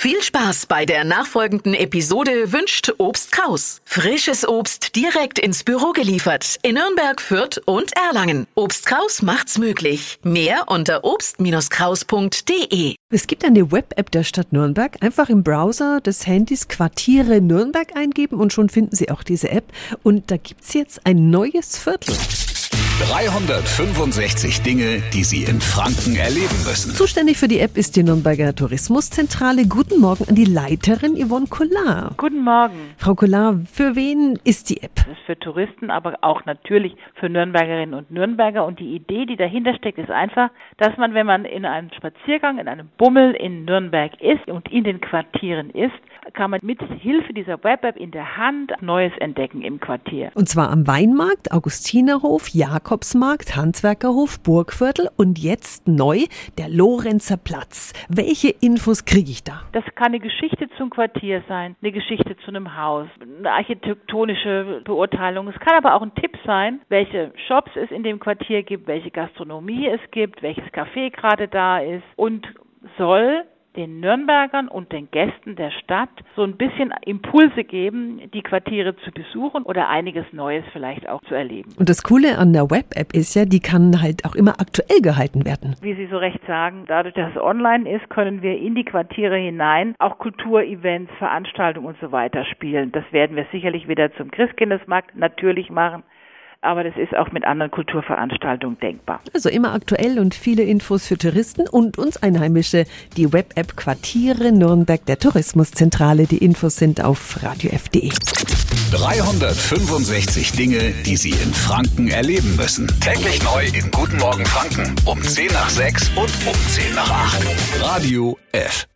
Viel Spaß bei der nachfolgenden Episode wünscht Obst Kraus. Frisches Obst direkt ins Büro geliefert in Nürnberg, Fürth und Erlangen. Obst Kraus macht's möglich. Mehr unter obst-kraus.de. Es gibt eine Web-App der Stadt Nürnberg. Einfach im Browser des Handys Quartiere Nürnberg eingeben und schon finden Sie auch diese App. Und da gibt's jetzt ein neues Viertel. 365 Dinge, die Sie in Franken erleben müssen. Zuständig für die App ist die Nürnberger Tourismuszentrale. Guten Morgen an die Leiterin Yvonne Collar. Guten Morgen. Frau Collar, für wen ist die App? Das ist für Touristen, aber auch natürlich für Nürnbergerinnen und Nürnberger. Und die Idee, die dahinter steckt, ist einfach, dass man, wenn man in einem Spaziergang, in einem Bummel in Nürnberg ist und in den Quartieren ist, kann man mit Hilfe dieser Web-App in der Hand Neues entdecken im Quartier. Und zwar am Weinmarkt, Augustinerhof, Jakobsmarkt, Handwerkerhof, Burgviertel und jetzt neu der Lorenzer Platz. Welche Infos kriege ich da? Das kann eine Geschichte zum Quartier sein, eine Geschichte zu einem Haus, eine architektonische Beurteilung. Es kann aber auch ein Tipp sein, welche Shops es in dem Quartier gibt, welche Gastronomie es gibt, welches Café gerade da ist und soll den Nürnbergern und den Gästen der Stadt so ein bisschen Impulse geben, die Quartiere zu besuchen oder einiges Neues vielleicht auch zu erleben. Und das Coole an der Web-App ist ja, die kann halt auch immer aktuell gehalten werden. Wie Sie so recht sagen, dadurch, dass es online ist, können wir in die Quartiere hinein auch Kulturevents, Veranstaltungen und so weiter spielen. Das werden wir sicherlich wieder zum Christkindesmarkt natürlich machen aber das ist auch mit anderen Kulturveranstaltungen denkbar. Also immer aktuell und viele Infos für Touristen und uns Einheimische. Die Web-App Quartiere Nürnberg der Tourismuszentrale. Die Infos sind auf radiof.de. 365 Dinge, die Sie in Franken erleben müssen. Täglich neu in Guten Morgen Franken um 10 nach 6 und um 10 nach 8. Radio F.